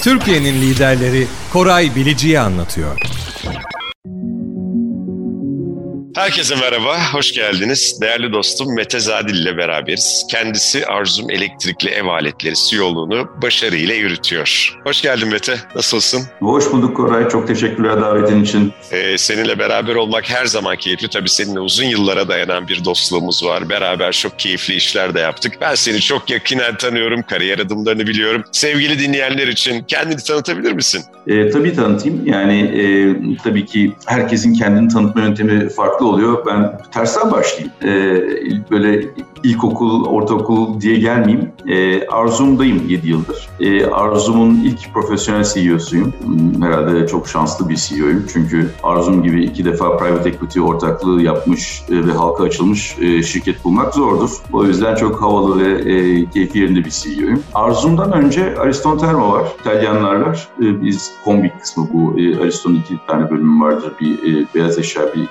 Türkiye'nin liderleri Koray Bilici'yi anlatıyor. Herkese merhaba, hoş geldiniz. Değerli dostum Mete Zadil ile beraberiz. Kendisi Arzum Elektrikli Ev Aletleri CEO'luğunu başarıyla yürütüyor. Hoş geldin Mete, nasılsın? Hoş bulduk Koray, çok teşekkürler davetin için. Ee, seninle beraber olmak her zaman keyifli. Tabii seninle uzun yıllara dayanan bir dostluğumuz var. Beraber çok keyifli işler de yaptık. Ben seni çok yakinen tanıyorum, kariyer adımlarını biliyorum. Sevgili dinleyenler için kendini tanıtabilir misin? E, tabii tanıtayım. Yani e, tabii ki herkesin kendini tanıtma yöntemi farklı oluyor. Ben tersten başlayayım. E, böyle ilkokul, ortaokul diye gelmeyeyim. E, Arzum'dayım 7 yıldır. E, Arzum'un ilk profesyonel CEO'suyum. Hmm, herhalde çok şanslı bir CEO'yum. Çünkü Arzum gibi iki defa private equity ortaklığı yapmış e, ve halka açılmış e, şirket bulmak zordur. O yüzden çok havalı ve e, keyfi yerinde bir CEO'yum. Arzum'dan önce Ariston Termo var. İtalyanlarlar. E, biz kombi kısmı bu. E, Ariston'un iki tane bölümü vardır. Bir e, beyaz eşya, bir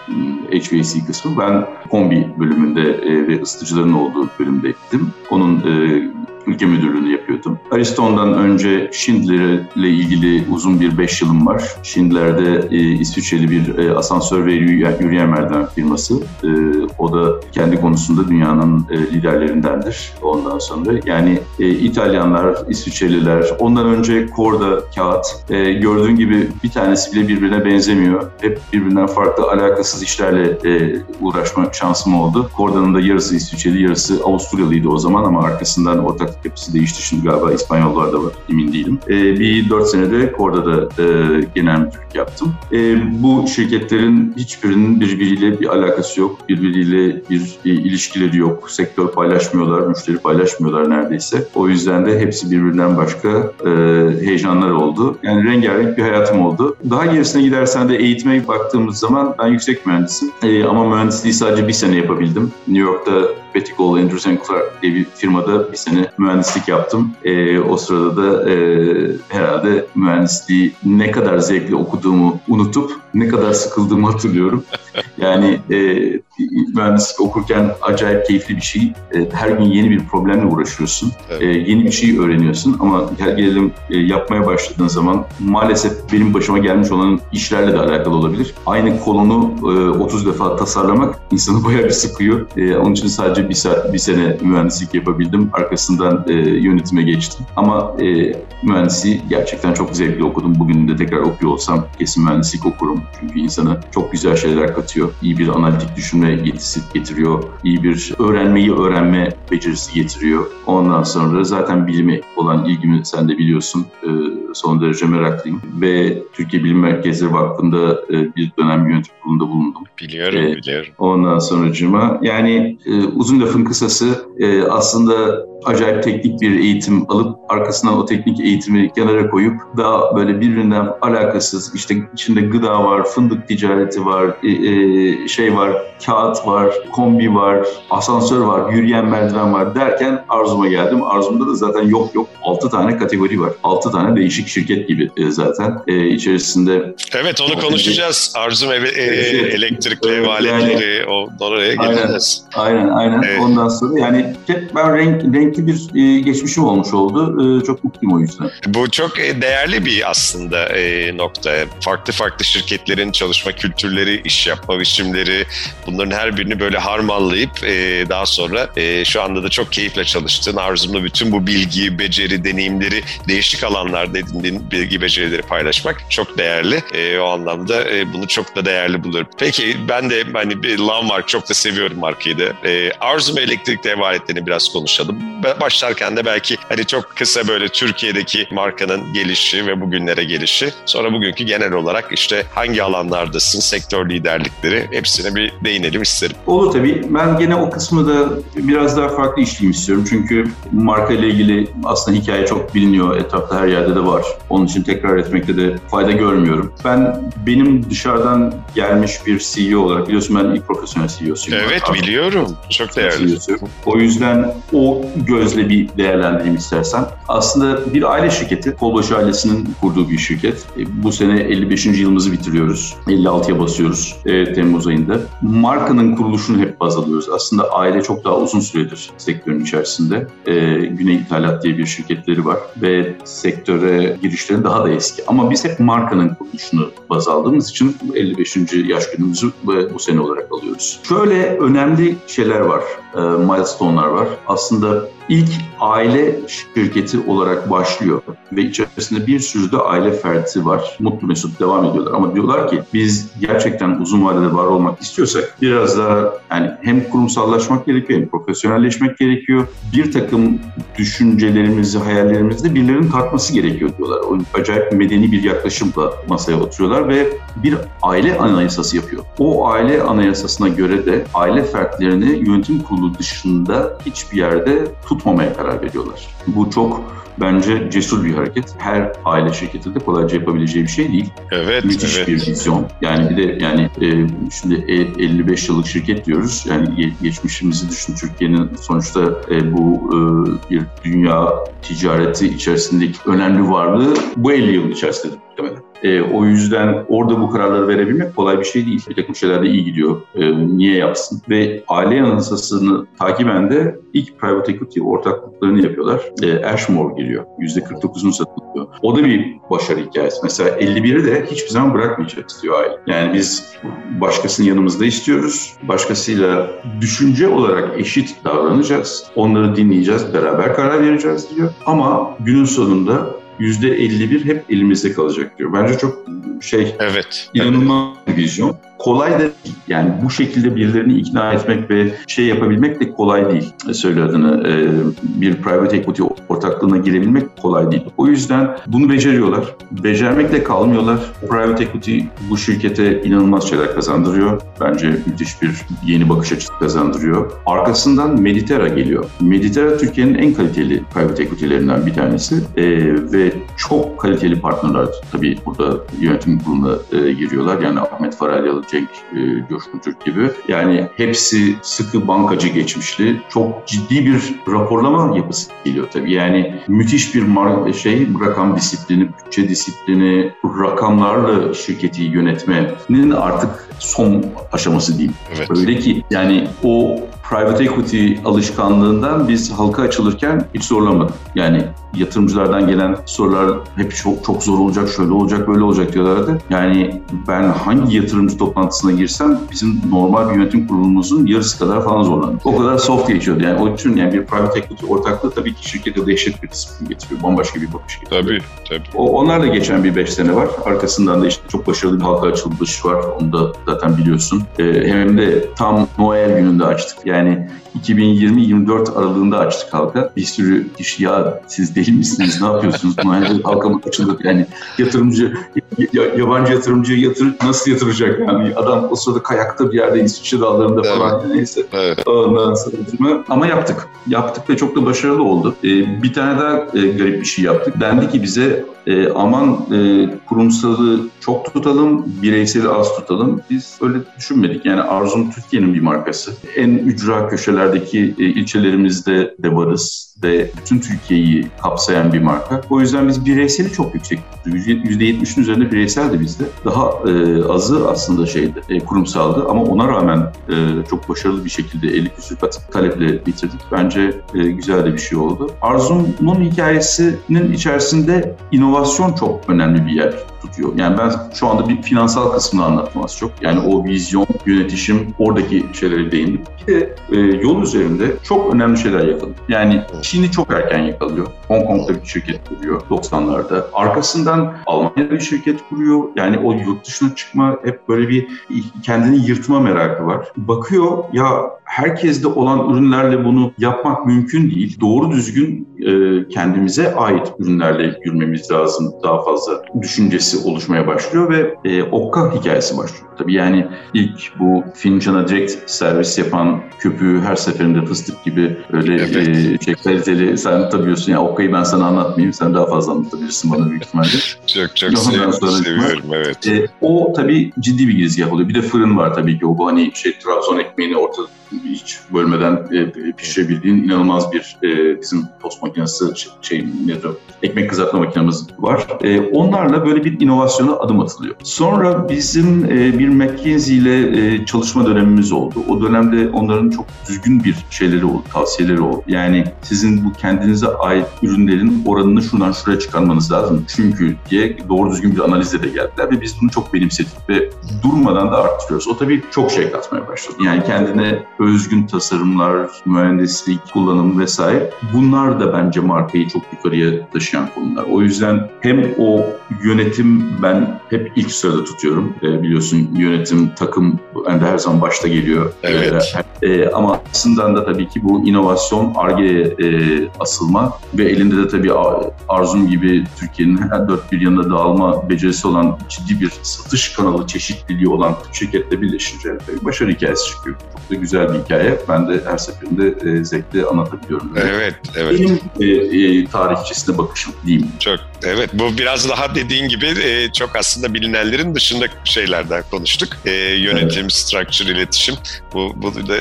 e, HVAC kısmı. Ben kombi bölümünde e, ve ısıtıcıların olduğu bölümde gittim. Onun e, ülke müdürlüğünü yapıyordum. Ariston'dan önce Schindler ile ilgili uzun bir 5 yılım var. Schindler'de e, İsviçreli bir e, asansör ve yürüyen merdiven firması. E, o da kendi konusunda dünyanın e, liderlerindendir ondan sonra. Yani e, İtalyanlar, İsviçreliler, ondan önce Korda kağıt. E, gördüğün gibi bir tanesi bile birbirine benzemiyor. Hep birbirinden farklı alakasız işlerle e, uğraşma şansım oldu. Korda'nın da yarısı İsviçreli, yarısı Avusturyalıydı o zaman ama arkasından ortak yapısı değişti. Şimdi galiba İspanyollar da var, emin değilim. E, bir dört senede Korda'da e, genel müdürlük yaptım. E, bu şirketlerin hiçbirinin birbiriyle bir alakası yok. Birbiriyle bir e, ilişkileri yok. Sektör paylaşmıyorlar, müşteri paylaşmıyorlar neredeyse. O yüzden de hepsi birbirinden başka e, heyecanlar oldu. Yani rengarenk bir hayatım oldu. Daha gerisine gidersen de eğitime baktığımız zaman ben yüksek mühendisim. E, ama mühendisliği sadece bir sene yapabildim. New York'ta Gold Andrews Clark diye bir firmada bir sene mühendislik yaptım. E, o sırada da e, herhalde mühendisliği ne kadar zevkli okuduğumu unutup ne kadar sıkıldığımı hatırlıyorum. Yani e, mühendislik okurken acayip keyifli bir şey. E, her gün yeni bir problemle uğraşıyorsun. Evet. E, yeni bir şey öğreniyorsun ama gel gelelim e, yapmaya başladığın zaman maalesef benim başıma gelmiş olan işlerle de alakalı olabilir. Aynı kolonu e, 30 defa tasarlamak insanı bayağı bir sıkıyor. Onun için sadece bir, saat, bir sene mühendislik yapabildim. Arkasından yönetime geçtim. Ama mühendisliği gerçekten çok zevkli okudum. Bugün de tekrar okuyor olsam kesin mühendislik okurum. Çünkü insana çok güzel şeyler katıyor. İyi bir analitik düşünme yetisi getiriyor. İyi bir öğrenmeyi öğrenme becerisi getiriyor. Ondan sonra zaten bilime olan ilgimi sen de biliyorsun. E, son derece meraklıyım. Ve Türkiye Bilim Merkezleri Vakfı'nda e, bir dönem yönetim kurulunda bulundum. Biliyorum, e, biliyorum. Ondan sonracığıma yani e, uzun lafın kısası e, aslında acayip teknik bir eğitim alıp arkasından o teknik eğitimi kenara koyup daha böyle birbirinden alakasız işte içinde gıda var, fındık ticareti var, e, e, şey var, kağıt var, kombi var, asansör var, yürüyen merdiven var derken Arzum'a geldim. Arzum'da da zaten yok yok 6 tane kategori var. 6 tane değişik şirket gibi e, zaten e, içerisinde. Evet onu konuşacağız. Arzum ev, e, elektrikli ev aletleri yani, o oraya geleceğiz. Aynen aynen. Evet. Ondan sonra yani ben renk, renk renkli bir e, geçmişim olmuş oldu. E, çok mutluyum o yüzden. Bu çok e, değerli bir aslında e, nokta. Farklı farklı şirketlerin çalışma kültürleri, iş yapma biçimleri bunların her birini böyle harmanlayıp e, daha sonra e, şu anda da çok keyifle çalıştığın, arzumda bütün bu bilgi, beceri, deneyimleri değişik alanlarda edindiğin bilgi, becerileri paylaşmak çok değerli. E, o anlamda e, bunu çok da değerli buluyorum. Peki ben de hani bir Landmark çok da seviyorum markayı da. E, Arzum elektrikli ev aletlerini biraz konuşalım. Başlarken de belki hani çok kısa böyle Türkiye'deki markanın gelişi ve bugünlere gelişi. Sonra bugünkü genel olarak işte hangi alanlardasın, sektör liderlikleri hepsine bir değinelim isterim. Olur tabii. Ben gene o kısmı da biraz daha farklı işleyeyim istiyorum. Çünkü marka ile ilgili aslında hikaye çok biliniyor. Etrafta her yerde de var. Onun için tekrar etmekte de fayda görmüyorum. Ben benim dışarıdan gelmiş bir CEO olarak biliyorsun ben ilk profesyonel CEO'suyum. Evet biliyorum. Çok değerli. CEO'su. O yüzden o gözle bir değerlendireyim istersen. Aslında bir aile şirketi, Kolbaşı ailesinin kurduğu bir şirket. E, bu sene 55. yılımızı bitiriyoruz. 56'ya basıyoruz e, Temmuz ayında. Markanın kuruluşunu hep baz alıyoruz. Aslında aile çok daha uzun süredir sektörün içerisinde. E, Güney İthalat diye bir şirketleri var ve sektöre girişleri daha da eski. Ama biz hep markanın kuruluşunu baz aldığımız için 55. yaş günümüzü bu sene olarak alıyoruz. Şöyle önemli şeyler var, e, milestone'lar var. Aslında ilk aile şirketi olarak başlıyor ve içerisinde bir sürü de aile ferdi var. Mutlu mesut devam ediyorlar ama diyorlar ki biz gerçekten uzun vadede var olmak istiyorsak biraz daha yani hem kurumsallaşmak gerekiyor hem profesyonelleşmek gerekiyor. Bir takım düşüncelerimizi, hayallerimizi de birilerinin tartması gerekiyor diyorlar. O acayip medeni bir yaklaşımla masaya oturuyorlar ve bir aile anayasası yapıyor. O aile anayasasına göre de aile fertlerini yönetim kurulu dışında hiçbir yerde tutmamaya karar veriyorlar. Bu çok bence cesur bir hareket. Her aile şirketi de kolayca yapabileceği bir şey değil. Evet, Müthiş evet. bir vizyon. Yani bir de yani e, şimdi 55 yıllık şirket diyoruz. Yani geçmişimizi düşün Türkiye'nin sonuçta e, bu e, bir dünya ticareti içerisindeki önemli varlığı bu 50 yıl içerisinde muhtemelen. E, o yüzden orada bu kararları verebilmek kolay bir şey değil. Bir takım şeyler de iyi gidiyor. E, niye yapsın? Ve aile yanılsasını takiben de ilk private equity ortaklıklarını yapıyorlar. E, Ashmore giriyor. %49'unu satılıyor. O da bir başarı hikayesi. Mesela 51'i de hiçbir zaman bırakmayacağız diyor aile. Yani biz başkasının yanımızda istiyoruz. Başkasıyla düşünce olarak eşit davranacağız. Onları dinleyeceğiz, beraber karar vereceğiz diyor. Ama günün sonunda %51 hep elimizde kalacak diyor. Bence çok şey Evet. inanılmaz bir vizyon. Kolay da değil. yani bu şekilde birilerini ikna etmek ve şey yapabilmek de kolay değil. Söyle adını e, bir private equity ortaklığına girebilmek kolay değil. O yüzden bunu beceriyorlar. Becermekle kalmıyorlar. Private equity bu şirkete inanılmaz şeyler kazandırıyor. Bence müthiş bir yeni bakış açısı kazandırıyor. Arkasından Meditera geliyor. Meditera Türkiye'nin en kaliteli private equity'lerinden bir tanesi e, ve çok kaliteli partnerler tabii burada yönetim kuruluna e, giriyorlar. Yani Ahmet Faralyalı, Cenk e, Coşkun Türk gibi. Yani hepsi sıkı bankacı geçmişli. Çok ciddi bir raporlama yapısı geliyor tabii. Yani müthiş bir şey rakam disiplini, bütçe disiplini, rakamlarla şirketi yönetmenin artık son aşaması değil. Evet. Öyle ki yani o private equity alışkanlığından biz halka açılırken hiç zorlamadık. Yani yatırımcılardan gelen sorular hep çok, çok zor olacak, şöyle olacak, böyle olacak diyorlardı. Yani ben hangi yatırımcı toplantısına girsem bizim normal bir yönetim kurulumuzun yarısı kadar falan zorlandım. O kadar soft geçiyordu. Yani o için yani bir private equity ortaklığı tabii ki şirkete dehşet bir disiplin getiriyor. Bambaşka bir bakış getiriyor. Tabii, tabii. O, onlarla geçen bir 5 sene var. Arkasından da işte çok başarılı bir halka açılış var. Onu da zaten biliyorsun. Ee, hem de tam Noel gününde açtık. Yani 2020-24 aralığında açtık halka. Bir sürü kişi ya siz deli misiniz ne yapıyorsunuz? Noel'de halka mı açılır? Yani yatırımcı, ya- yabancı yatırımcı yatır, nasıl yatıracak? Yani adam o sırada kayakta bir yerde İsviçre dağlarında falan neyse. Evet. Ondan sonra ama yaptık. Yaptık ve çok da başarılı oldu. Ee, bir tane daha e, garip bir şey yaptık. Dendi ki bize e, aman e, kurumsalı çok tutalım, bireyseli az tutalım. Biz öyle düşünmedik. Yani Arzum Türkiye'nin bir markası. En ücra köşelerdeki e, ilçelerimizde de varız ve bütün Türkiye'yi kapsayan bir marka. O yüzden biz bireyseli çok yüksek tuttuk. %70'in üzerinde bireysel de bizde. Daha e, azı aslında şeydi, e, kurumsaldı ama ona rağmen e, çok başarılı bir şekilde 50 küsur kat taleple bitirdik. Bence e, güzel de bir şey oldu. Arzum'un hikayesinin içerisinde inovasyon çok önemli bir yer tutuyor. Yani ben şu anda bir finansal kısmını anlattım az çok. Yani o vizyon, yönetişim, oradaki şeylere değindim. Bir de e, yol üzerinde çok önemli şeyler yakaladı. Yani Çin'i çok erken yakalıyor. Hong Kong'da bir şirket kuruyor 90'larda. Arkasından Almanya'da bir şirket kuruyor. Yani o yurt dışına çıkma hep böyle bir kendini yırtma merakı var. Bakıyor ya herkeste olan ürünlerle bunu yapmak mümkün değil. Doğru düzgün e, kendimize ait ürünlerle yürümemiz lazım daha fazla düşüncesi oluşmaya başlıyor ve e, Okka hikayesi başlıyor. Tabii yani ilk bu Fincan'a direkt servis yapan köpüğü her seferinde fıstık gibi öyle Evet. e, şey kaliteli sen tabiyorsun ya Okka'yı ben sana anlatmayayım sen daha fazla anlatabilirsin bana büyük ihtimalle. Çok çok sev- seviyorum evet. E, o tabii ciddi bir girizgah oluyor. Bir de fırın var tabii ki o bu hani şey Trabzon ekmeğini ortada hiç bölmeden e, pişirebildiğin inanılmaz bir e, bizim tost makinesi şey nedir ekmek kızartma makinemiz var. E, onlarla böyle bir inovasyona adım atılıyor. Sonra bizim e, bir McKinsey ile e, çalışma dönemimiz oldu. O dönemde onların çok düzgün bir şeyleri oldu, tavsiyeleri oldu. Yani sizin bu kendinize ait ürünlerin oranını şuradan şuraya çıkarmanız lazım. Çünkü diye doğru düzgün bir analizle de geldiler ve biz bunu çok benimsedik ve durmadan da arttırıyoruz. O tabii çok şey katmaya başladı. Yani kendine özgün tasarımlar, mühendislik, kullanım vesaire. Bunlar da bence markayı çok yukarıya taşıyan konular. O yüzden hem o yönetim ben hep ilk sırada tutuyorum. E, biliyorsun yönetim, takım yani her zaman başta geliyor. Evet. E, ama aslında da tabii ki bu inovasyon, ARGE'ye e, asılma ve elinde de tabii Arzum gibi Türkiye'nin her dört bir yanında dağılma becerisi olan ciddi bir satış kanalı çeşitliliği olan şirketle birleşince başarı hikayesi çıkıyor. Çok da güzel bir hikaye. Ben de her seferinde e, zevkle anlatabiliyorum. Evet, evet. Benim e, e, tarihçesine bakışım diyeyim. Çok, evet. Bu biraz daha dediğin gibi e, çok aslında bilinenlerin dışında şeylerden konuştuk. E, yönetim, evet. structure, iletişim. Bu, bu da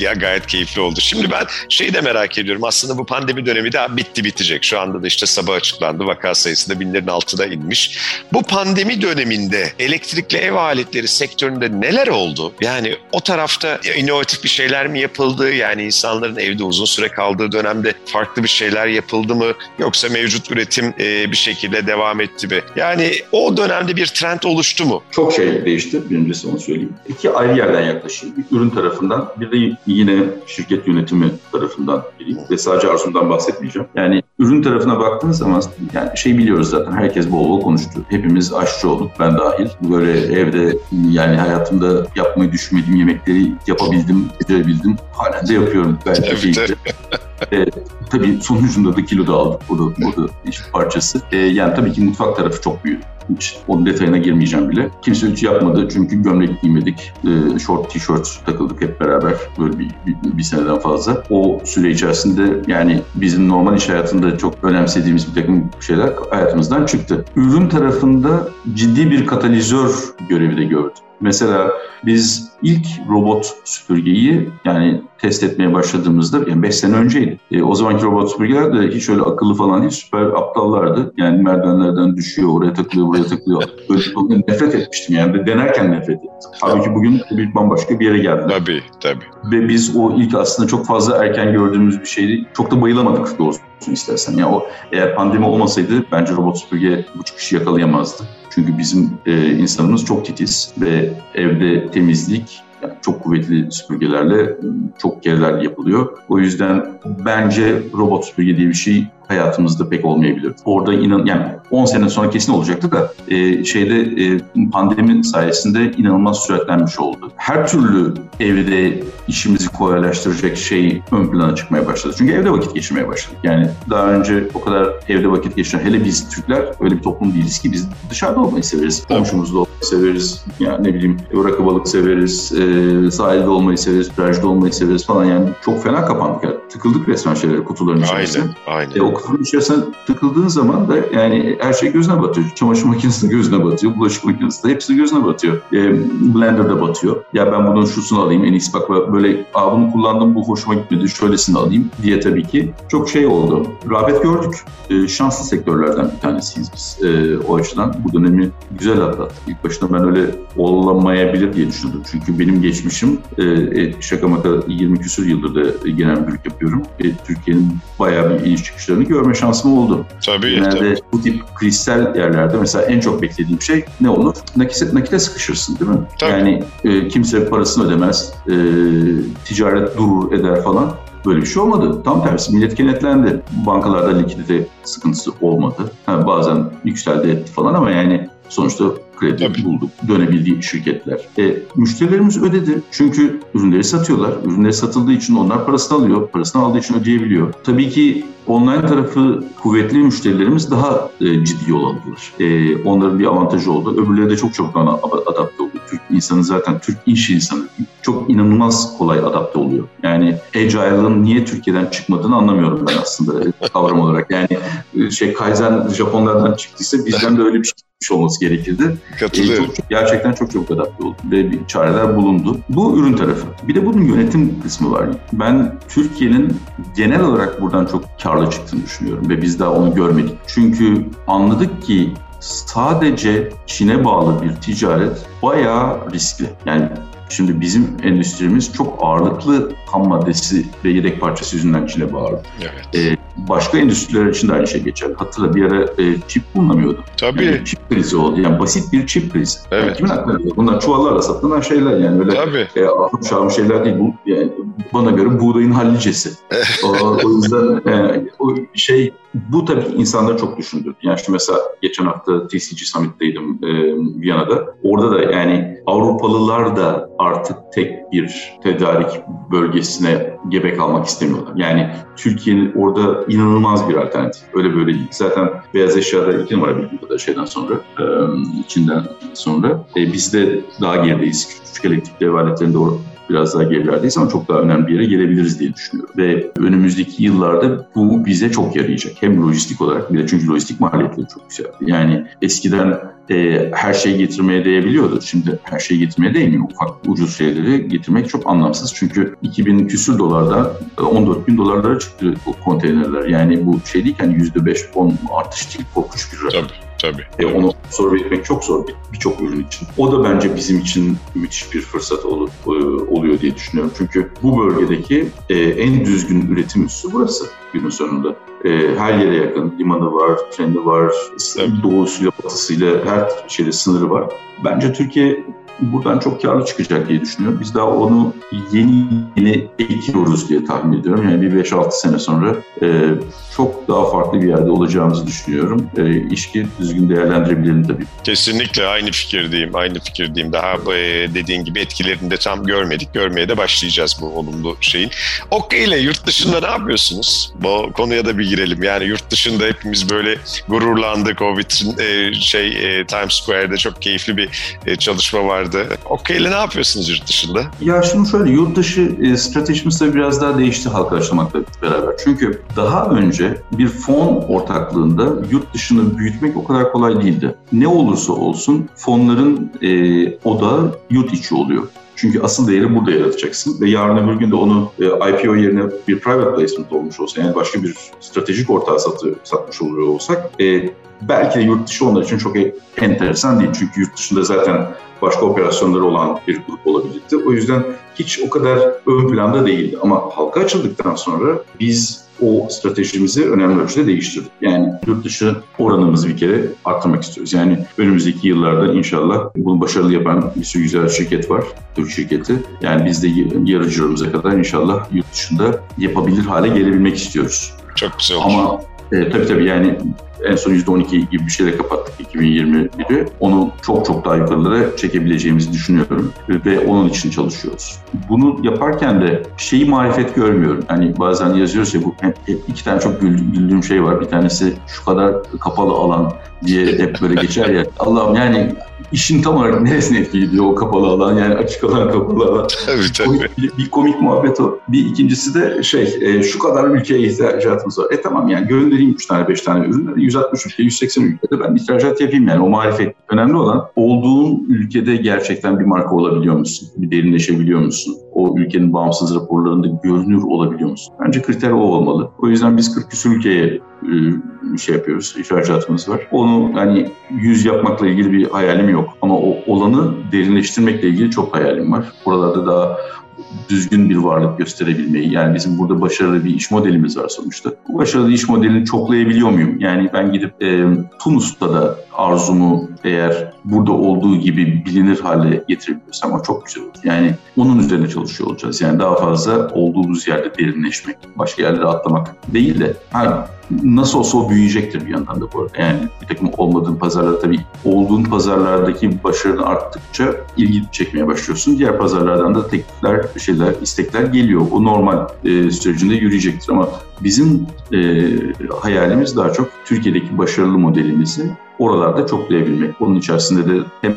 ya gayet keyifli oldu. Şimdi ben şeyi de merak ediyorum. Aslında bu pandemi dönemi daha bitti bitecek. Şu anda da işte sabah açıklandı. Vaka sayısı da binlerin altına inmiş. Bu pandemi döneminde elektrikli ev aletleri sektöründe neler oldu? Yani o tarafta inovatif bir şeyler mi yapıldı? Yani insanların evde uzun süre kaldığı dönemde farklı bir şeyler yapıldı mı? Yoksa mevcut üretim e, bir şekilde devam etti mi? Yani o dönemde bir trend oluştu mu? Çok şey değişti. Birincisi onu söyleyeyim. İki ayrı yerden yaklaşayım. Bir ürün tarafından bir de yine şirket yönetimi tarafından. Ve sadece arzumdan bahsetmeyeceğim. Yani ürün tarafına baktığınız zaman yani şey biliyoruz zaten. Herkes bol bol konuştu. Hepimiz aşçı olduk. Ben dahil. Böyle evde yani hayatımda yapmayı düşünmediğim yemekleri yapabildim, becerebildim. Halen de yapıyorum. Belki tabii, tabii. E, tabii sonucunda da kilo da aldık. O da, o da iş parçası. E, yani tabii ki mutfak tarafı çok büyüdü. Hiç onun detayına girmeyeceğim bile. Kimse hiç yapmadı çünkü gömlek giymedik. E, short tişört takıldık hep beraber böyle bir, bir, bir seneden fazla. O süre içerisinde yani bizim normal iş hayatında çok önemsediğimiz bir takım şeyler hayatımızdan çıktı. Ürün tarafında ciddi bir katalizör görevi de gördüm. Mesela biz ilk robot süpürgeyi yani test etmeye başladığımızda yani 5 sene önceydi. E, o zamanki robot süpürgeler de hiç öyle akıllı falan değil süper aptallardı. Yani merdivenlerden düşüyor, oraya takılıyor, buraya takılıyor. Böyle nefret etmiştim yani denerken nefret ettim. Halbuki bugün bir bambaşka bir yere geldi. Tabii, tabii. Ve biz o ilk aslında çok fazla erken gördüğümüz bir şeydi. Çok da bayılamadık doğrusu istersen. Yani o eğer pandemi olmasaydı bence robot süpürge bu çıkışı yakalayamazdı. Çünkü bizim e, insanımız çok titiz ve evde temizlik yani çok kuvvetli süpürgelerle çok kereler yapılıyor. O yüzden bence robot süpürge diye bir şey hayatımızda pek olmayabilir. Orada inan yani 10 sene sonra kesin olacaktı da e, şeyde e, pandemi sayesinde inanılmaz süratlenmiş oldu. Her türlü evde işimizi kolaylaştıracak şey ön plana çıkmaya başladı. Çünkü evde vakit geçirmeye başladık. Yani daha önce o kadar evde vakit geçiren hele biz Türkler öyle bir toplum değiliz ki biz dışarıda olmayı severiz. Komşumuzda olmayı severiz. Yani ne bileyim rakı balık severiz. E, sahilde olmayı severiz. Plajda olmayı severiz falan. Yani çok fena kapandık. Yani. Tıkıldık resmen şeylere kutuların içerisine. Aynen. aynen. E, o kutunun içerisine tıkıldığın zaman da yani her şey gözüne batıyor. Çamaşır makinesi de gözüne batıyor. Bulaşık makinesi de hepsi gözüne batıyor. E, blender de batıyor. Ya ben bunun şusunu alayım en iyisi bak böyle Aa, bunu kullandım bu hoşuma gitmedi şöylesini alayım diye tabii ki çok şey oldu. Rağbet gördük. E, şanslı sektörlerden bir tanesiyiz biz e, o açıdan. Bu dönemi güzel atlattık. İlk başta ben öyle olamayabilir diye düşündüm. Çünkü benim geçmişim e, e şaka maka 20 küsur yıldır da genel müdürlük yapıyorum. E, Türkiye'nin bayağı bir iniş çıkışlarını görme şansım oldu. Tabii. Genelde tabii. bu tip kristal yerlerde mesela en çok beklediğim şey ne olur? Nakite, nakite sıkışırsın değil mi? Tabii. Yani e, kimse parasını ödemez, e, ticaret durur eder falan. Böyle bir şey olmadı. Tam tersi millet kenetlendi. Bankalarda likidite sıkıntısı olmadı. Ha, bazen yükseldi etti falan ama yani sonuçta kredi Tabii. bulduk. Dönebildiği şirketler. E, müşterilerimiz ödedi. Çünkü ürünleri satıyorlar. Ürünleri satıldığı için onlar parasını alıyor. Parasını aldığı için ödeyebiliyor. Tabii ki online tarafı kuvvetli müşterilerimiz daha e, ciddi yol aldılar. E, onların bir avantajı oldu. Öbürleri de çok çok adapte oldu. Türk insanı zaten Türk iş insanı çok inanılmaz kolay adapte oluyor. Yani Agile'ın niye Türkiye'den çıkmadığını anlamıyorum ben aslında kavram olarak. Yani e, şey Kaizen Japonlardan çıktıysa bizden de öyle bir şey yapmış olması gerekirdi. Katılıyorum. E, çok, çok, gerçekten çok çok adapte oldu ve bir çareler bulundu. Bu ürün tarafı. Bir de bunun yönetim kısmı var. Ben Türkiye'nin genel olarak buradan çok karlı çıktığını düşünüyorum ve biz daha onu görmedik. Çünkü anladık ki sadece Çin'e bağlı bir ticaret bayağı riskli. Yani Şimdi bizim endüstrimiz çok ağırlıklı ham maddesi ve yedek parçası yüzünden Çin'e bağlı. Evet. Ee, başka endüstriler için de aynı şey geçer. Hatırla bir ara e, çip bulunamıyordu. Tabii. Yani çip krizi oldu. Yani basit bir çip krizi. Evet. Yani kimin aklına geliyor? Bunlar çuvallarla satılan şeyler yani. Öyle Tabii. E, ahım şahım şeyler değil. Bu, yani bana göre buğdayın hallicesi. o, o yüzden e, o şey bu tabii insanları çok düşündürdü. Yani şimdi mesela geçen hafta TCG Summit'teydim e, Viyana'da. Orada da yani Avrupalılar da artık tek bir tedarik bölgesine gebe kalmak istemiyorlar. Yani Türkiye'nin orada inanılmaz bir alternatif. Öyle böyle değil. Zaten beyaz eşyada iki numara bildiğim kadar şeyden sonra, e, içinden sonra. E, biz de daha gerideyiz. Küçük elektrik dev aletlerinde biraz daha gerilerdeyiz ama çok daha önemli bir yere gelebiliriz diye düşünüyorum. Ve önümüzdeki yıllarda bu bize çok yarayacak. Hem lojistik olarak bir de çünkü lojistik maliyetleri çok güzel. Yani eskiden e, her şeyi getirmeye değebiliyordu. Şimdi her şeyi getirmeye değmiyor. Ufak ucuz şeyleri getirmek çok anlamsız. Çünkü 2000 küsür dolardan 14 bin dolarlara çıktı bu konteynerler. Yani bu şey değil ki hani %5 10 artış değil korkunç bir rakam. Tabii. E, onu absorbe etmek çok zor birçok ürün için. O da bence bizim için müthiş bir fırsat ol, e, oluyor diye düşünüyorum. Çünkü bu bölgedeki e, en düzgün üretim üssü burası günün sonunda. E, her yere yakın. Limanı var, treni var, Tabii. doğusuyla batısıyla her şeyde sınırı var. Bence Türkiye buradan çok karlı çıkacak diye düşünüyorum. Biz daha onu yeni yeni ekiyoruz diye tahmin ediyorum. Yani bir 5-6 sene sonra e, çok daha farklı bir yerde olacağımızı düşünüyorum. E, işki düzgün değerlendirebilelim tabii. Kesinlikle aynı fikirdeyim, aynı fikirdeyim. Daha e, dediğin gibi etkilerini de tam görmedik. Görmeye de başlayacağız bu olumlu şeyin. Okey ile yurt dışında ne yapıyorsunuz? Bu konuya da bir girelim. Yani yurt dışında hepimiz böyle gururlandık. O vitrin e, şey e, Times Square'de çok keyifli bir e, çalışma vardı. Okey ile ne yapıyorsunuz yurt dışında? Ya şimdi şöyle yurt dışı e, stratejimiz tabii biraz daha değişti halkalaşmakla beraber. Çünkü daha önce bir fon ortaklığında yurt dışını büyütmek o kadar kolay değildi. Ne olursa olsun fonların e, odağı yurt içi oluyor. Çünkü asıl değeri burada yaratacaksın ve yarın öbür gün de onu e, IPO yerine bir private placement olmuş olsa yani başka bir stratejik ortağı satı, satmış oluyor olsak e, belki de yurt dışı onlar için çok enteresan değil. Çünkü yurt dışında zaten başka operasyonları olan bir grup olabilirdi. O yüzden hiç o kadar ön planda değildi. Ama halka açıldıktan sonra biz o stratejimizi önemli ölçüde değiştirdik. Yani yurt dışı oranımızı bir kere arttırmak istiyoruz. Yani önümüzdeki yıllarda inşallah bunu başarılı yapan bir sürü güzel şirket var. Türk şirketi. Yani biz de yarı kadar inşallah yurt dışında yapabilir hale gelebilmek istiyoruz. Çok güzel olur. Ama e, tabii tabii yani en son %12 gibi bir şeyle kapattık 2021'i. Onu çok çok daha yukarılara çekebileceğimizi düşünüyorum ve onun için çalışıyoruz. Bunu yaparken de şeyi marifet görmüyorum. Hani bazen yazıyoruz ya bu hep, hep iki tane çok güldüğüm şey var. Bir tanesi şu kadar kapalı alan diye hep böyle geçer ya. Allah'ım yani işin tam olarak neresine etkiliyor o kapalı alan yani açık alan kapalı alan. Tabii tabii. Bir, bir komik muhabbet o. Bir ikincisi de şey e, şu kadar ülkeye ihracatımız var. E tamam yani göndereyim 3 tane 5 tane ürünleri 160 ülke 180 ülkede ben ihracat yapayım yani o marifet. Önemli olan olduğun ülkede gerçekten bir marka olabiliyor musun? Bir derinleşebiliyor musun? O ülkenin bağımsız raporlarında görünür olabiliyor musun? Bence kriter o olmalı. O yüzden biz 40 küsur ülkeye e, şey yapıyoruz, ihracatımız var. Onu hani yüz yapmakla ilgili bir hayalim yok. Ama o olanı derinleştirmekle ilgili çok hayalim var. Buralarda daha düzgün bir varlık gösterebilmeyi. Yani bizim burada başarılı bir iş modelimiz var sonuçta. Bu başarılı iş modelini çoklayabiliyor muyum? Yani ben gidip e, Tunus'ta da arzumu eğer burada olduğu gibi bilinir hale getirebiliyorsam o çok güzel olur. Yani onun üzerine çalışıyor olacağız. Yani daha fazla olduğumuz yerde derinleşmek, başka yerlere atlamak değil de ha, nasıl olsa o büyüyecektir bir yandan da bu arada. Yani bir takım olmadığın pazarlarda tabii olduğun pazarlardaki başarını arttıkça ilgi çekmeye başlıyorsun. Diğer pazarlardan da teklifler, şeyler, istekler geliyor. O normal e, sürecinde yürüyecektir ama bizim e, hayalimiz daha çok Türkiye'deki başarılı modelimizi oralarda çoklayabilmek. Onun içerisinde de hem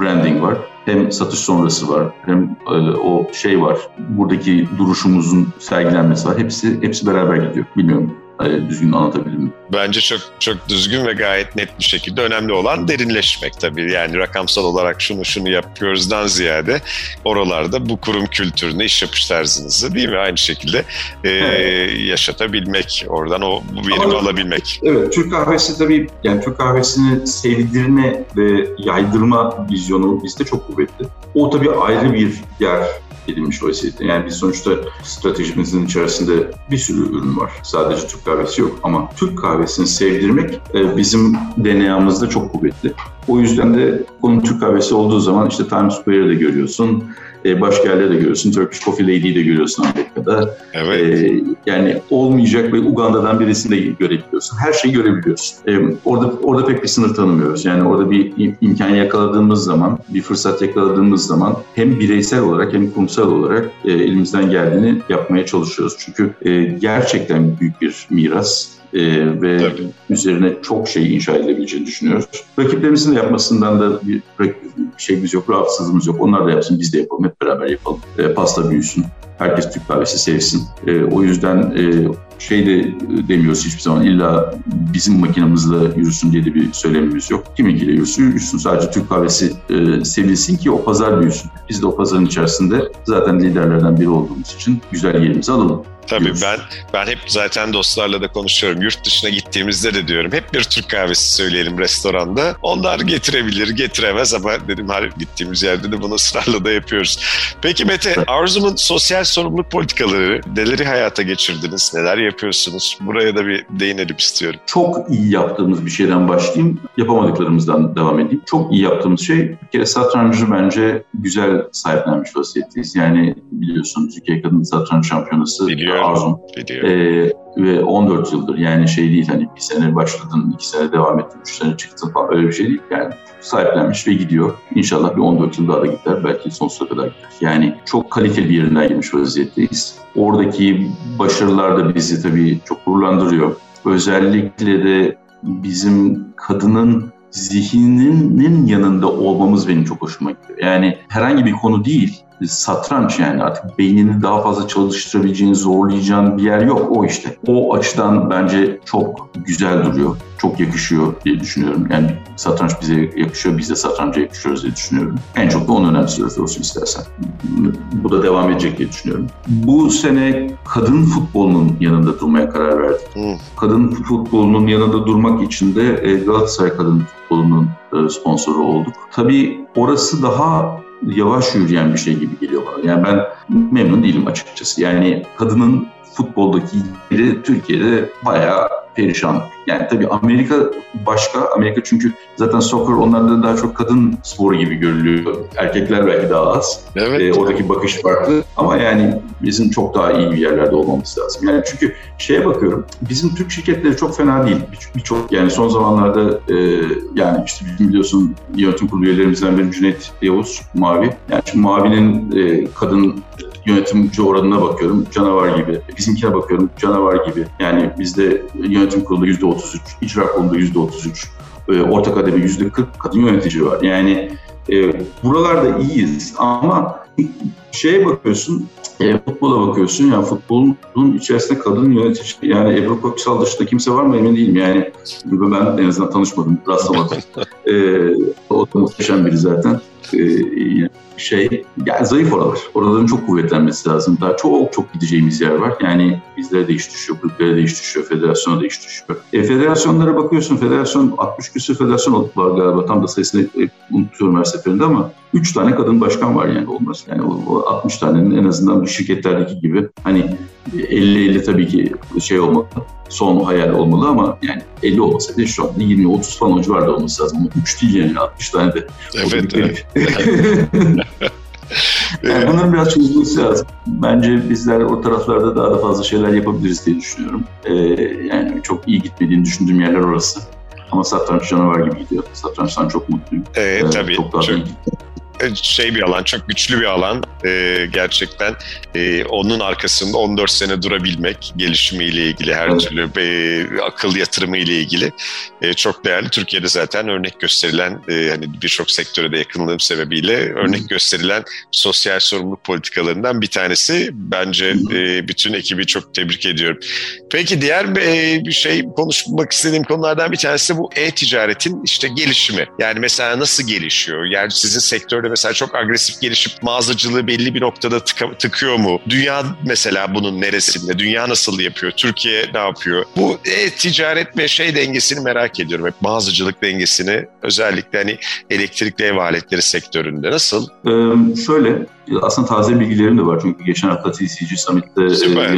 branding var, hem satış sonrası var, hem e, o şey var, buradaki duruşumuzun sergilenmesi var. Hepsi hepsi beraber gidiyor. Bilmiyorum düzgün anlatabildim? Bence çok çok düzgün ve gayet net bir şekilde önemli olan derinleşmek tabii. Yani rakamsal olarak şunu şunu yapıyoruzdan ziyade oralarda bu kurum kültürünü, iş yapış tarzınızı değil mi? Aynı şekilde e, evet. yaşatabilmek, oradan o verimi alabilmek. Evet, Türk kahvesi tabii yani Türk kahvesini sevdirme ve yaydırma vizyonu bizde çok kuvvetli. O tabii ayrı bir yer edilmiş vaziyette. Yani biz sonuçta stratejimizin içerisinde bir sürü ürün var. Sadece Türk kahvesi yok ama Türk kahvesini sevdirmek e, bizim DNA'mızda çok kuvvetli. O yüzden de konu Türk kahvesi olduğu zaman işte Times Square'de görüyorsun, e, başka yerlerde de görüyorsun. Turkish Coffee Lady'yi de görüyorsun Amerika'da. Evet. E, yani olmayacak ve Uganda'dan birisini de görebiliyorsun. Her şeyi görebiliyorsun. E, orada orada pek bir sınır tanımıyoruz. Yani orada bir imkan yakaladığımız zaman, bir fırsat yakaladığımız zaman hem bireysel olarak hem kurumsal olarak e, elimizden geldiğini yapmaya çalışıyoruz. Çünkü e, gerçekten büyük bir miras e, ve Tabii. üzerine çok şey inşa edilebileceğini düşünüyoruz. Rakiplerimizin de yapmasından da bir, bir şeyimiz yok, rahatsızlığımız yok. Onlar da yapsın, biz de yapalım, hep beraber yapalım. E, pasta büyüsün, herkes Türk kahvesi sevsin. E, o yüzden e, şey de demiyoruz hiçbir zaman illa bizim makinamızla yürüsün diye de bir söylemimiz yok. Kiminkiyle yürüsün, yürüsün. Sadece Türk kahvesi e, sevilsin ki o pazar büyüsün. Biz de o pazarın içerisinde zaten liderlerden biri olduğumuz için güzel yerimizi alalım. Tabii ben ben hep zaten dostlarla da konuşuyorum. Yurt dışına gittiğimizde de diyorum hep bir Türk kahvesi söyleyelim restoranda. Onlar getirebilir, getiremez ama dedim her gittiğimiz yerde de bunu ısrarla da yapıyoruz. Peki Mete, Arzum'un sosyal sorumluluk politikaları neleri hayata geçirdiniz, neler yapıyorsunuz? Buraya da bir değinelim istiyorum. Çok iyi yaptığımız bir şeyden başlayayım, yapamadıklarımızdan devam edeyim. Çok iyi yaptığımız şey bir kere satrancı bence güzel sahiplenmiş vaziyetteyiz. Yani biliyorsunuz Türkiye Kadın Satranç Şampiyonası Biliyorum Biliyorum. Biliyorum. Ee, ve 14 yıldır yani şey değil hani bir sene başladın, iki sene devam ettin, üç sene çıktın falan öyle bir şey değil. Yani sahiplenmiş ve gidiyor. İnşallah bir 14 yıl daha da gider. Belki sonsuza kadar gider. Yani çok kaliteli bir yerinden gelmiş vaziyetteyiz. Oradaki başarılar da bizi tabii çok gururlandırıyor. Özellikle de bizim kadının zihninin yanında olmamız benim çok hoşuma gidiyor. Yani herhangi bir konu değil satranç yani artık beynini daha fazla çalıştırabileceğin, zorlayacağın bir yer yok o işte. O açıdan bence çok güzel duruyor, çok yakışıyor diye düşünüyorum. Yani satranç bize yakışıyor, biz de satranca yakışıyoruz diye düşünüyorum. En çok da onu önemsiyoruz olsun istersen. Bu da devam edecek diye düşünüyorum. Bu sene kadın futbolunun yanında durmaya karar verdik. Kadın futbolunun yanında durmak için de e, Galatasaray Kadın Futbolu'nun e, sponsoru olduk. Tabii orası daha yavaş yürüyen bir şey gibi geliyor bana. Yani ben memnun değilim açıkçası. Yani kadının futboldaki yeri Türkiye'de bayağı perişan. Yani tabii Amerika başka. Amerika çünkü zaten soccer onlarda daha çok kadın sporu gibi görülüyor. Erkekler belki daha az. Evet. E, oradaki bakış farklı. Ama yani bizim çok daha iyi bir yerlerde olmamız lazım. Yani çünkü şeye bakıyorum. Bizim Türk şirketleri çok fena değil. Birçok bir yani son zamanlarda e, yani işte biliyorsun yönetim kurulu üyelerimizden biri Cüneyt Yavuz Mavi. Yani şimdi Mavi'nin e, kadın yönetimci oranına bakıyorum canavar gibi. Bizimkine bakıyorum canavar gibi. Yani bizde yönetim kurulu yüzde 33, icra kurulunda yüzde 33, e, orta kademe yüzde 40 kadın yönetici var. Yani e, buralarda iyiyiz ama şeye bakıyorsun, e, futbola bakıyorsun ya futbolun içerisinde kadın yönetici yani Ebru Köksal dışında kimse var mı emin değilim yani ben en azından tanışmadım rastlamadım. e, o da muhteşem biri zaten. E, şey yani zayıf oralar. Oraların çok kuvvetlenmesi lazım. Daha çok çok gideceğimiz yer var. Yani bizlere de iş düşüyor, kulüplere de iş düşüyor, federasyona da iş düşüyor. E, federasyonlara bakıyorsun. Federasyon 60 küsur federasyon var galiba. Tam da sayısını e, unutuyorum her seferinde ama 3 tane kadın başkan var yani olmaz. Yani o, o 60 tanenin en azından bu şirketlerdeki gibi hani 50-50 tabii ki şey olmalı son hayal olmalı ama yani 50 olmasaydı şu anda 20-30 falan o civarda olması lazım. Ama 3 değil yani 60 tane de. Evet. evet. yani bunların biraz çözülmesi lazım. Bence bizler o taraflarda daha da fazla şeyler yapabiliriz diye düşünüyorum. Ee, yani çok iyi gitmediğini düşündüğüm yerler orası. Ama satranç canavar gibi gidiyor. Satrançtan çok mutluyum. Ee, tabii. Çok daha çok, iyi şey bir alan, çok güçlü bir alan. E, gerçekten e, onun arkasında 14 sene durabilmek, gelişimiyle ilgili her türlü e, akıl yatırımı ile ilgili e, çok değerli. Türkiye'de zaten örnek gösterilen, e, hani birçok sektöre de yakınlığım sebebiyle örnek gösterilen sosyal sorumluluk politikalarından bir tanesi. Bence e, bütün ekibi çok tebrik ediyorum. Peki diğer bir şey konuşmak istediğim konulardan bir tanesi bu e-ticaretin işte gelişimi. Yani mesela nasıl gelişiyor? Yani sizin sektörde mesela çok agresif gelişip mağazacılığı belli bir noktada tıka, tıkıyor mu? Dünya mesela bunun neresinde? Dünya nasıl yapıyor? Türkiye ne yapıyor? Bu e-ticaret ve şey dengesini merak ediyorum. Hep mağazacılık dengesini özellikle hani elektrikli ev aletleri sektöründe nasıl? Ee, şöyle aslında taze bilgilerim de var çünkü geçen hafta TCG Summit'te Süper.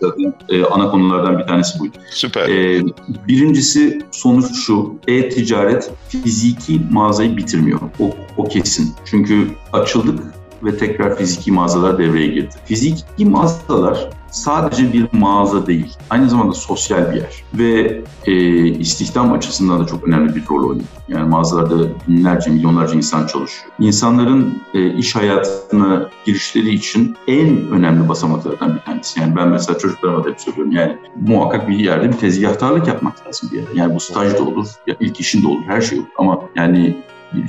zaten e, ana konulardan bir tanesi buydu. Süper. E, birincisi sonuç şu, e-ticaret fiziki mağazayı bitirmiyor. O, o kesin. Çünkü açıldık ve tekrar fiziki mağazalar devreye girdi. Fiziki mağazalar sadece bir mağaza değil, aynı zamanda sosyal bir yer ve e, istihdam açısından da çok önemli bir rol oynuyor. Yani mağazalarda binlerce, milyonlarca insan çalışıyor. İnsanların e, iş hayatına girişleri için en önemli basamaklardan bir tanesi. Yani ben mesela çocuklarıma da hep söylüyorum yani muhakkak bir yerde bir tezgahtarlık yapmak lazım bir yerde. Yani bu staj da olur, ya ilk işin de olur, her şey olur. Ama yani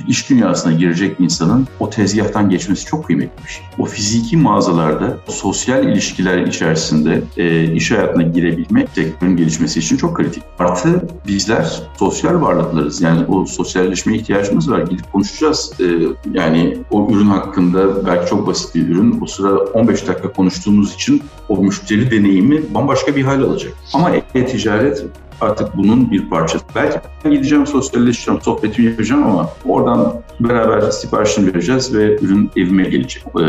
iş dünyasına girecek insanın o tezgahtan geçmesi çok kıymetli bir şey. O fiziki mağazalarda sosyal ilişkiler içerisinde e, iş hayatına girebilmek sektörün gelişmesi için çok kritik. Artı bizler sosyal varlıklarız. Yani o sosyalleşmeye ihtiyacımız var. Gidip konuşacağız. E, yani o ürün hakkında belki çok basit bir ürün. O sıra 15 dakika konuştuğumuz için o müşteri deneyimi bambaşka bir hal alacak. Ama e-ticaret artık bunun bir parçası. Belki ben gideceğim, sosyalleşeceğim, sohbetimi yapacağım ama oradan beraber siparişini vereceğiz ve ürün evime gelecek. Ee,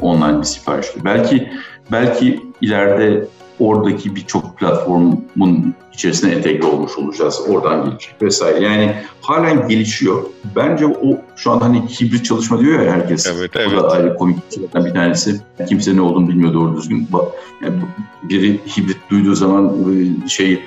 online bir sipariş. Belki belki ileride oradaki birçok platformun içerisine entegre olmuş olacağız. Oradan gelecek vesaire. Yani halen gelişiyor. Bence o şu an hani hibrit çalışma diyor ya herkes. Evet, evet. O da ayrı komik bir tanesi. Kimse ne olduğunu bilmiyor doğru düzgün. Yani biri hibrit duyduğu zaman şey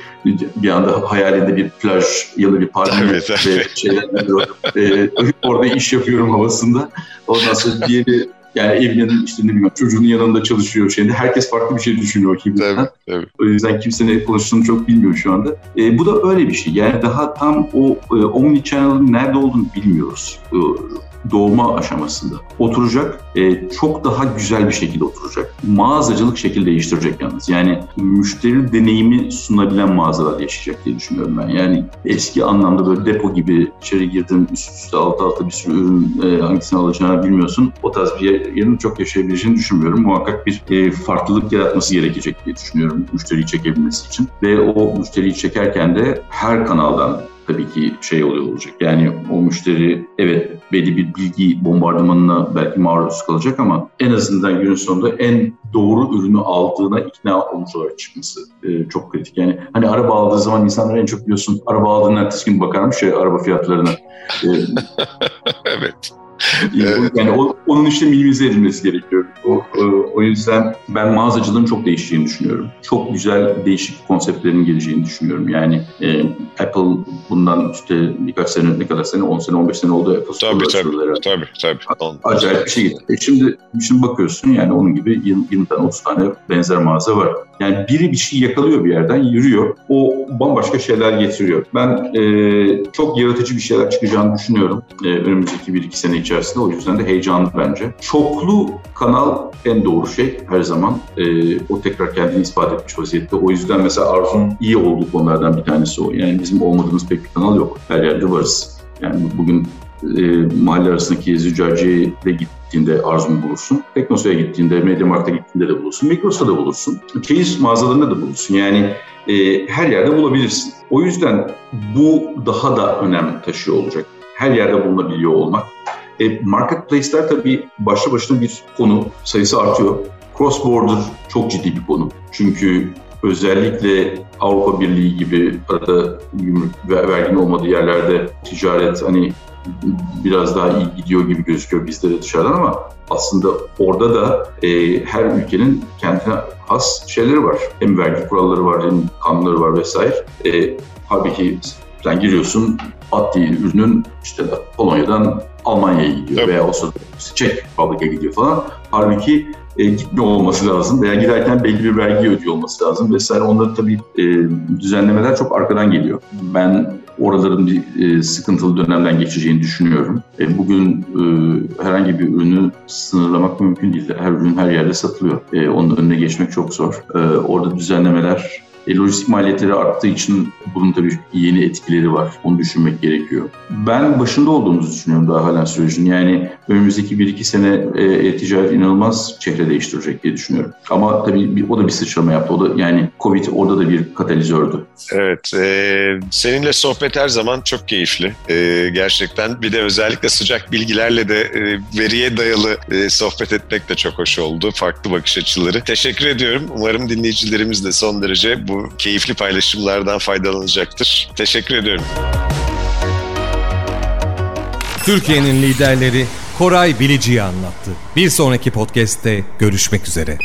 bir anda hayalinde bir plaj ya da bir park evet, ve şeyler e, orada iş yapıyorum havasında. Ondan sonra diğeri yani evinin işte ne bileyim çocuğunun yanında çalışıyor şeyinde. Herkes farklı bir şey düşünüyor kimden. Tabii, tabii. O yüzden kimse ne konuştuğunu çok bilmiyor şu anda. E, bu da öyle bir şey. Yani daha tam o e, omni channel'ın nerede olduğunu bilmiyoruz. E, doğma aşamasında oturacak. E, çok daha güzel bir şekilde oturacak. Mağazacılık şekil değiştirecek yalnız. Yani müşteri deneyimi sunabilen mağazalar yaşayacak diye düşünüyorum ben. Yani eski anlamda böyle depo gibi içeri girdin üst üste alt alta bir sürü ürün e, hangisini alacağını bilmiyorsun. O tarz bir yerin çok yaşayabileceğini düşünmüyorum. Muhakkak bir e, farklılık yaratması gerekecek diye düşünüyorum müşteriyi çekebilmesi için. Ve o müşteriyi çekerken de her kanaldan tabii ki şey oluyor olacak. Yani o müşteri evet belli bir bilgi bombardımanına belki maruz kalacak ama en azından günün sonunda en doğru ürünü aldığına ikna olmuş olarak çıkması e, çok kritik. Yani hani araba aldığı zaman insanlar en çok biliyorsun araba aldığının ertesi gün bakarmış ya araba fiyatlarına. E, evet evet. Yani o, onun işte minimize edilmesi gerekiyor. O, o, o yüzden ben mağazacılığın çok değişeceğini düşünüyorum. Çok güzel değişik konseptlerin geleceğini düşünüyorum. Yani e, Apple bundan işte birkaç sene, ne kadar sene, 10 sene, 15 sene oldu Apple Tabii tabii, tabii, tabii. Acayip bir şey. E şimdi, şimdi bakıyorsun yani onun gibi 20, 20 tane, 30 tane benzer mağaza var. Yani biri bir şey yakalıyor bir yerden, yürüyor. O bambaşka şeyler getiriyor. Ben e, çok yaratıcı bir şeyler çıkacağını düşünüyorum e, önümüzdeki 1-2 sene içerisinde. O yüzden de heyecanlı bence. Çoklu kanal en doğru şey her zaman. E, o tekrar kendini ispat etmiş vaziyette. O yüzden mesela Arzu'nun iyi olduğu konulardan bir tanesi o. Yani bizim olmadığımız pek bir kanal yok. Her yerde varız. Yani bugün e, mahalle arasındaki züccaciye de gittiğinde Arzu'nu bulursun. Teknosa'ya gittiğinde, Mediamarkt'a gittiğinde de bulursun. Migros'ta da bulursun. Çeyiz mağazalarında da bulursun. Yani e, her yerde bulabilirsin. O yüzden bu daha da önem taşıyor olacak. Her yerde bulunabiliyor olmak. E, marketplace'ler tabii başlı başına bir konu. Sayısı artıyor. Cross border çok ciddi bir konu. Çünkü özellikle Avrupa Birliği gibi arada gümrük ve verginin olmadığı yerlerde ticaret hani biraz daha iyi gidiyor gibi gözüküyor bizlere dışarıdan ama aslında orada da e, her ülkenin kendine has şeyleri var. Hem vergi kuralları var hem kanunları var vesaire. E, halbuki sen giriyorsun at ürünün işte Polonya'dan Almanya'ya gidiyor Evet. veya o sırada Çek Republic'e gidiyor falan. Halbuki e, gitmiyor olması lazım veya giderken belli bir vergi ödüyor olması lazım vesaire. Onları tabii e, düzenlemeler çok arkadan geliyor. Ben oraların bir e, sıkıntılı dönemden geçeceğini düşünüyorum. E, bugün e, herhangi bir ürünü sınırlamak mümkün değil. Her ürün her yerde satılıyor. E, onun önüne geçmek çok zor. E, orada düzenlemeler e, lojistik maliyetleri arttığı için bunun tabii yeni etkileri var. Onu düşünmek gerekiyor. Ben başında olduğumuzu düşünüyorum daha halen sürecin. Yani önümüzdeki 1-2 sene e, e-ticaret inanılmaz çehre değiştirecek diye düşünüyorum. Ama tabii bir, o da bir sıçrama yaptı. O da yani Covid orada da bir katalizördü. Evet, e, seninle sohbet her zaman çok keyifli. E, gerçekten bir de özellikle sıcak bilgilerle de e, veriye dayalı e, sohbet etmek de çok hoş oldu. Farklı bakış açıları. Teşekkür ediyorum. Umarım dinleyicilerimiz de son derece keyifli paylaşımlardan faydalanacaktır. Teşekkür ediyorum. Türkiye'nin liderleri Koray Bilici'yi anlattı. Bir sonraki podcast'te görüşmek üzere.